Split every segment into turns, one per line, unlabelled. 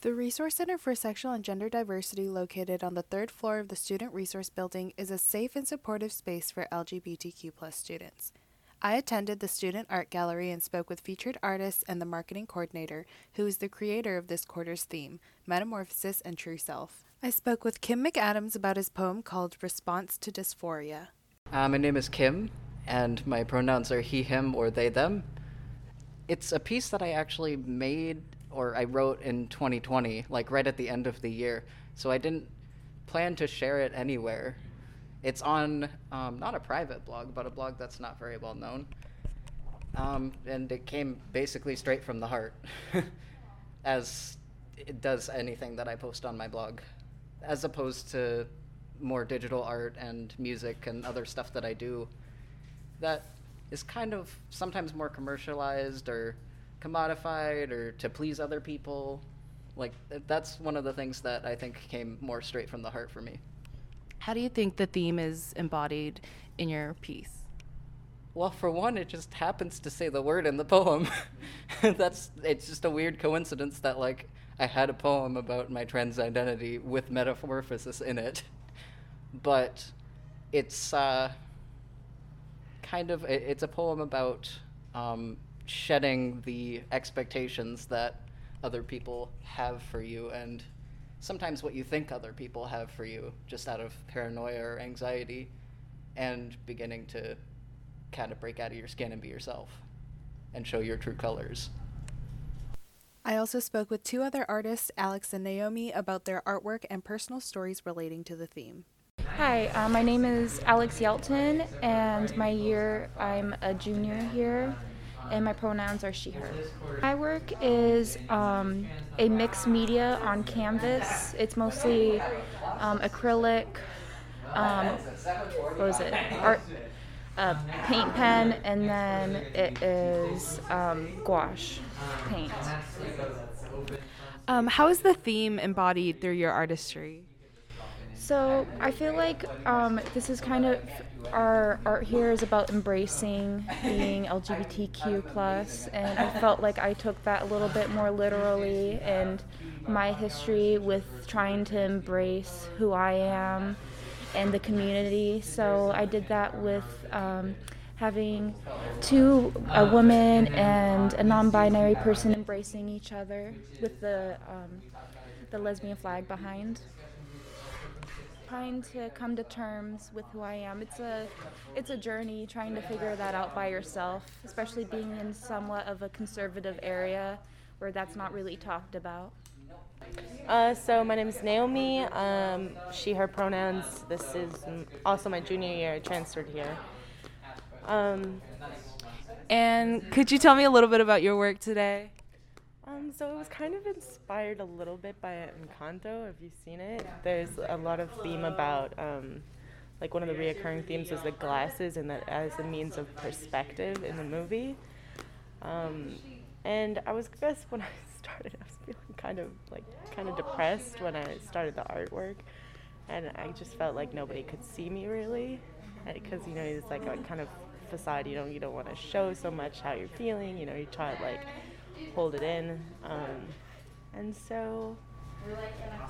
The Resource Center for Sexual and Gender Diversity, located on the third floor of the Student Resource Building, is a safe and supportive space for LGBTQ students. I attended the Student Art Gallery and spoke with featured artists and the marketing coordinator, who is the creator of this quarter's theme, Metamorphosis and True Self. I spoke with Kim McAdams about his poem called Response to Dysphoria.
Uh, my name is Kim, and my pronouns are he, him, or they, them. It's a piece that I actually made or I wrote in 2020, like right at the end of the year. So I didn't plan to share it anywhere. It's on um, not a private blog, but a blog that's not very well known. Um, and it came basically straight from the heart, as it does anything that I post on my blog, as opposed to more digital art and music and other stuff that I do that is kind of sometimes more commercialized or commodified or to please other people. Like that's one of the things that I think came more straight from the heart for me.
How do you think the theme is embodied in your piece?
Well, for one, it just happens to say the word in the poem. that's it's just a weird coincidence that like I had a poem about my trans identity with metamorphosis in it. But it's uh, kind of it's a poem about um, shedding the expectations that other people have for you and sometimes what you think other people have for you just out of paranoia or anxiety and beginning to kind of break out of your skin and be yourself and show your true colors.
I also spoke with two other artists, Alex and Naomi, about their artwork and personal stories relating to the theme.
Hi, uh, my name is Alex Yelton, and my year I'm a junior here and my pronouns are she, her. My work is um, a mixed media on canvas. It's mostly um, acrylic, um, what was it? Art, uh, paint pen, and then it is um, gouache paint.
Um, how is the theme embodied through your artistry?
So I feel like um, this is kind of our art here is about embracing being LGBTQ plus, and I felt like I took that a little bit more literally and my history with trying to embrace who I am and the community. So I did that with. Um, having two a woman and a non-binary person embracing each other with the um, the lesbian flag behind trying to come to terms with who I am. It's a it's a journey trying to figure that out by yourself, especially being in somewhat of a conservative area where that's not really talked about.
Uh, so my name is Naomi. Um, she, her pronouns. This is also my junior year. I transferred here. Um,
and could you tell me a little bit about your work today?
Um, so it was kind of inspired a little bit by Encanto. Have you seen it? There's a lot of theme about, um, like one of the reoccurring themes was the glasses and that as a means of perspective in the movie. Um, and I was, guess, when I started, I was feeling kind of like kind of depressed when I started the artwork, and I just felt like nobody could see me really, because you know it's like a kind of facade. You don't you don't want to show so much how you're feeling. You know, you try like hold it in. Um, and so,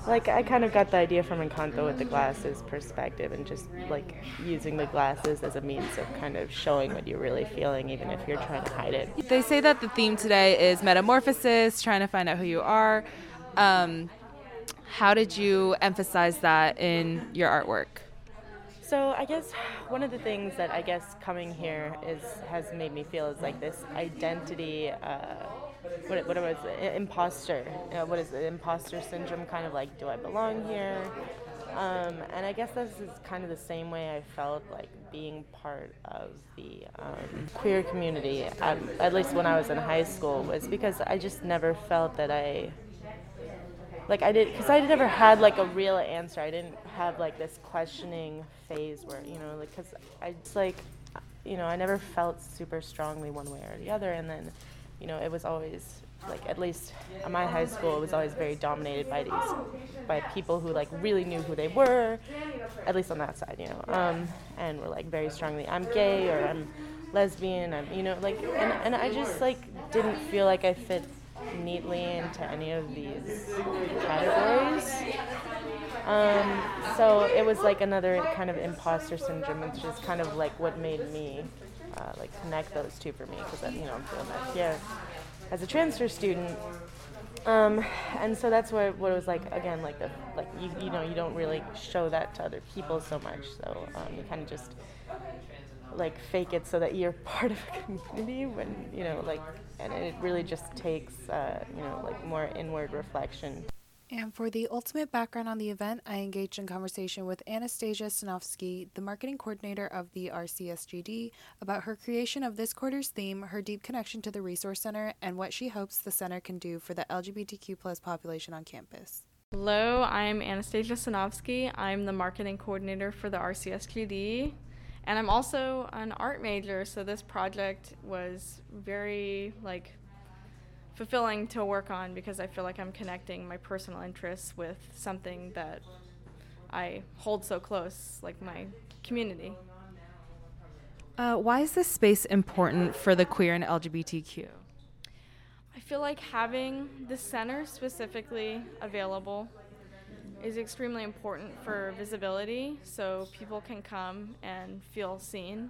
like, I kind of got the idea from Encanto with the glasses perspective and just like using the glasses as a means of kind of showing what you're really feeling, even if you're trying to hide it.
They say that the theme today is metamorphosis, trying to find out who you are. Um, how did you emphasize that in your artwork?
So I guess one of the things that I guess coming here is has made me feel is like this identity. Uh, what, what was it? imposter? What is it? Imposter syndrome? Kind of like, do I belong here? Um, and I guess this is kind of the same way I felt like being part of the um, queer community, at, at least when I was in high school, was because I just never felt that I like I did because I never had like a real answer. I didn't have like this questioning phase where you know like because I just like you know I never felt super strongly one way or the other, and then you know, it was always like at least at my high school it was always very dominated by these by people who like really knew who they were at least on that side you know um, and were like very strongly i'm gay or i'm lesbian i'm you know like and, and i just like didn't feel like i fit neatly into any of these categories. Um, so it was like another kind of imposter syndrome, which is kind of like what made me uh, like connect those two for me because you know I'm feeling that. Here as a transfer student. Um, and so that's what, what it was like again like the like you, you know you don't really show that to other people so much. So um, you kind of just like fake it so that you're part of a community when you know like and it really just takes uh, you know like more inward reflection
and for the ultimate background on the event, I engaged in conversation with Anastasia Stanovsky, the marketing coordinator of the RCSGD, about her creation of this quarter's theme, her deep connection to the Resource Center, and what she hopes the center can do for the LGBTQ plus population on campus.
Hello, I'm Anastasia Stanovsky. I'm the marketing coordinator for the RCSGD. And I'm also an art major, so this project was very like fulfilling to work on because I feel like I'm connecting my personal interests with something that I hold so close, like my community.
Uh, why is this space important for the queer and LGBTQ?
I feel like having the center specifically available is extremely important for visibility so people can come and feel seen.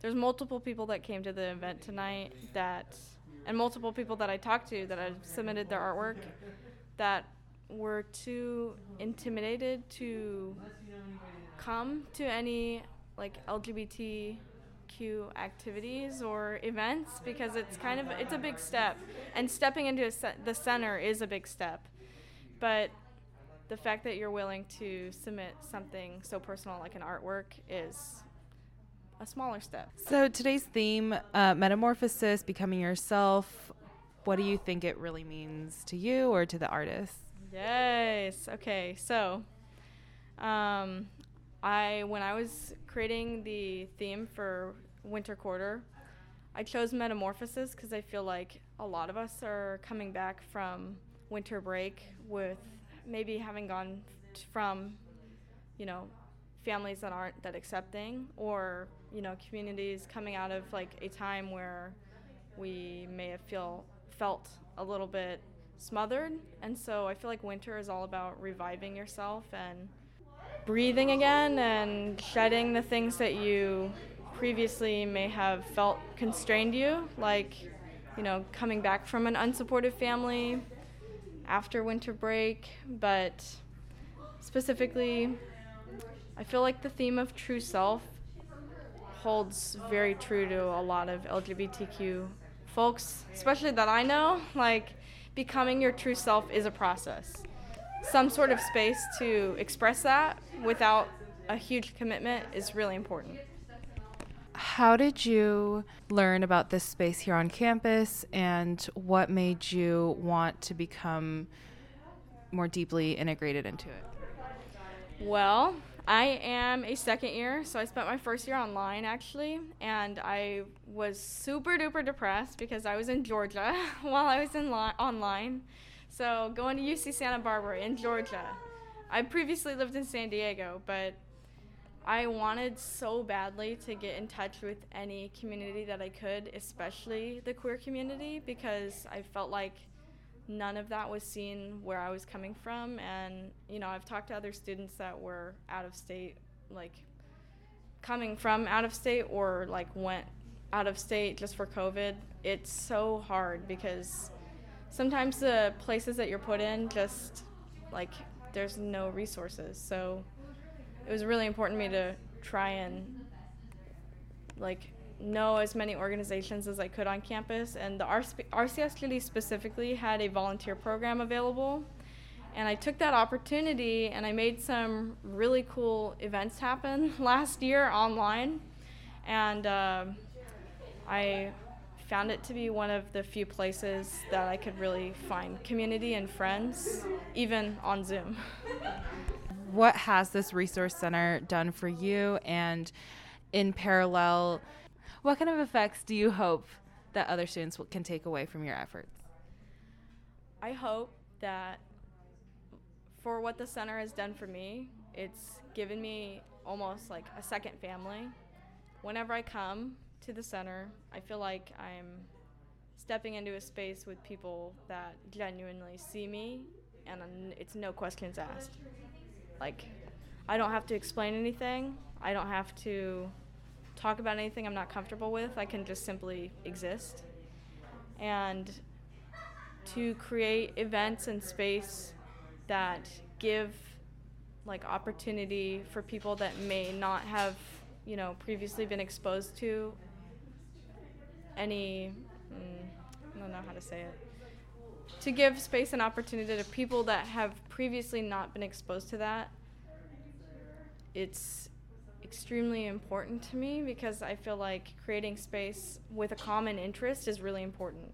There's multiple people that came to the event tonight that and multiple people that I talked to that have submitted their artwork that were too intimidated to come to any like LGBTQ activities or events because it's kind of it's a big step. And stepping into se- the center is a big step. But the fact that you're willing to submit something so personal like an artwork is a smaller step.
So today's theme, uh, metamorphosis, becoming yourself. What do you think it really means to you or to the artist?
Yes. Okay. So, um, I when I was creating the theme for winter quarter, I chose metamorphosis because I feel like a lot of us are coming back from winter break with maybe having gone from, you know, families that aren't that accepting or you know communities coming out of like a time where we may have feel felt a little bit smothered. And so i feel like winter is all about reviving yourself and breathing again and shedding the things that you previously may have felt constrained you like you know coming back from an unsupportive family after winter break. But specifically I feel like the theme of true self holds very true to a lot of LGBTQ folks, especially that I know. Like, becoming your true self is a process. Some sort of space to express that without a huge commitment is really important.
How did you learn about this space here on campus, and what made you want to become more deeply integrated into it?
Well, I am a second year, so I spent my first year online actually, and I was super duper depressed because I was in Georgia while I was in li- online. So going to UC Santa Barbara in Georgia. I previously lived in San Diego, but I wanted so badly to get in touch with any community that I could, especially the queer community, because I felt like none of that was seen where I was coming from. And, you know, I've talked to other students that were out of state, like coming from out of state or like went out of state just for COVID. It's so hard because sometimes the places that you're put in just like there's no resources. So it was really important to me to try and like know as many organizations as I could on campus, and the RCSGD specifically had a volunteer program available. And I took that opportunity and I made some really cool events happen last year online. And uh, I found it to be one of the few places that I could really find community and friends, even on Zoom.
What has this resource center done for you? And in parallel, what kind of effects do you hope that other students can take away from your efforts?
I hope that for what the center has done for me, it's given me almost like a second family. Whenever I come to the center, I feel like I'm stepping into a space with people that genuinely see me and it's no questions asked. Like, I don't have to explain anything. I don't have to talk about anything I'm not comfortable with. I can just simply exist. And to create events and space that give like opportunity for people that may not have, you know, previously been exposed to any mm, I don't know how to say it. To give space and opportunity to people that have previously not been exposed to that. It's extremely important to me because I feel like creating space with a common interest is really important.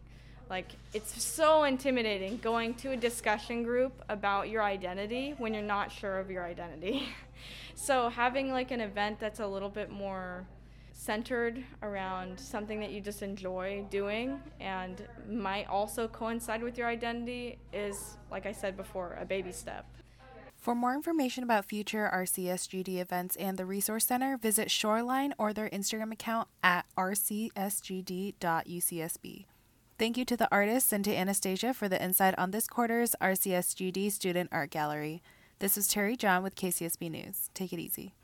Like, it's so intimidating going to a discussion group about your identity when you're not sure of your identity. so, having like an event that's a little bit more centered around something that you just enjoy doing and might also coincide with your identity is, like I said before, a baby step.
For more information about future RCSGD events and the Resource Center, visit Shoreline or their Instagram account at rcsgd.ucsb. Thank you to the artists and to Anastasia for the insight on this quarter's RCSGD Student Art Gallery. This is Terry John with KCSB News. Take it easy.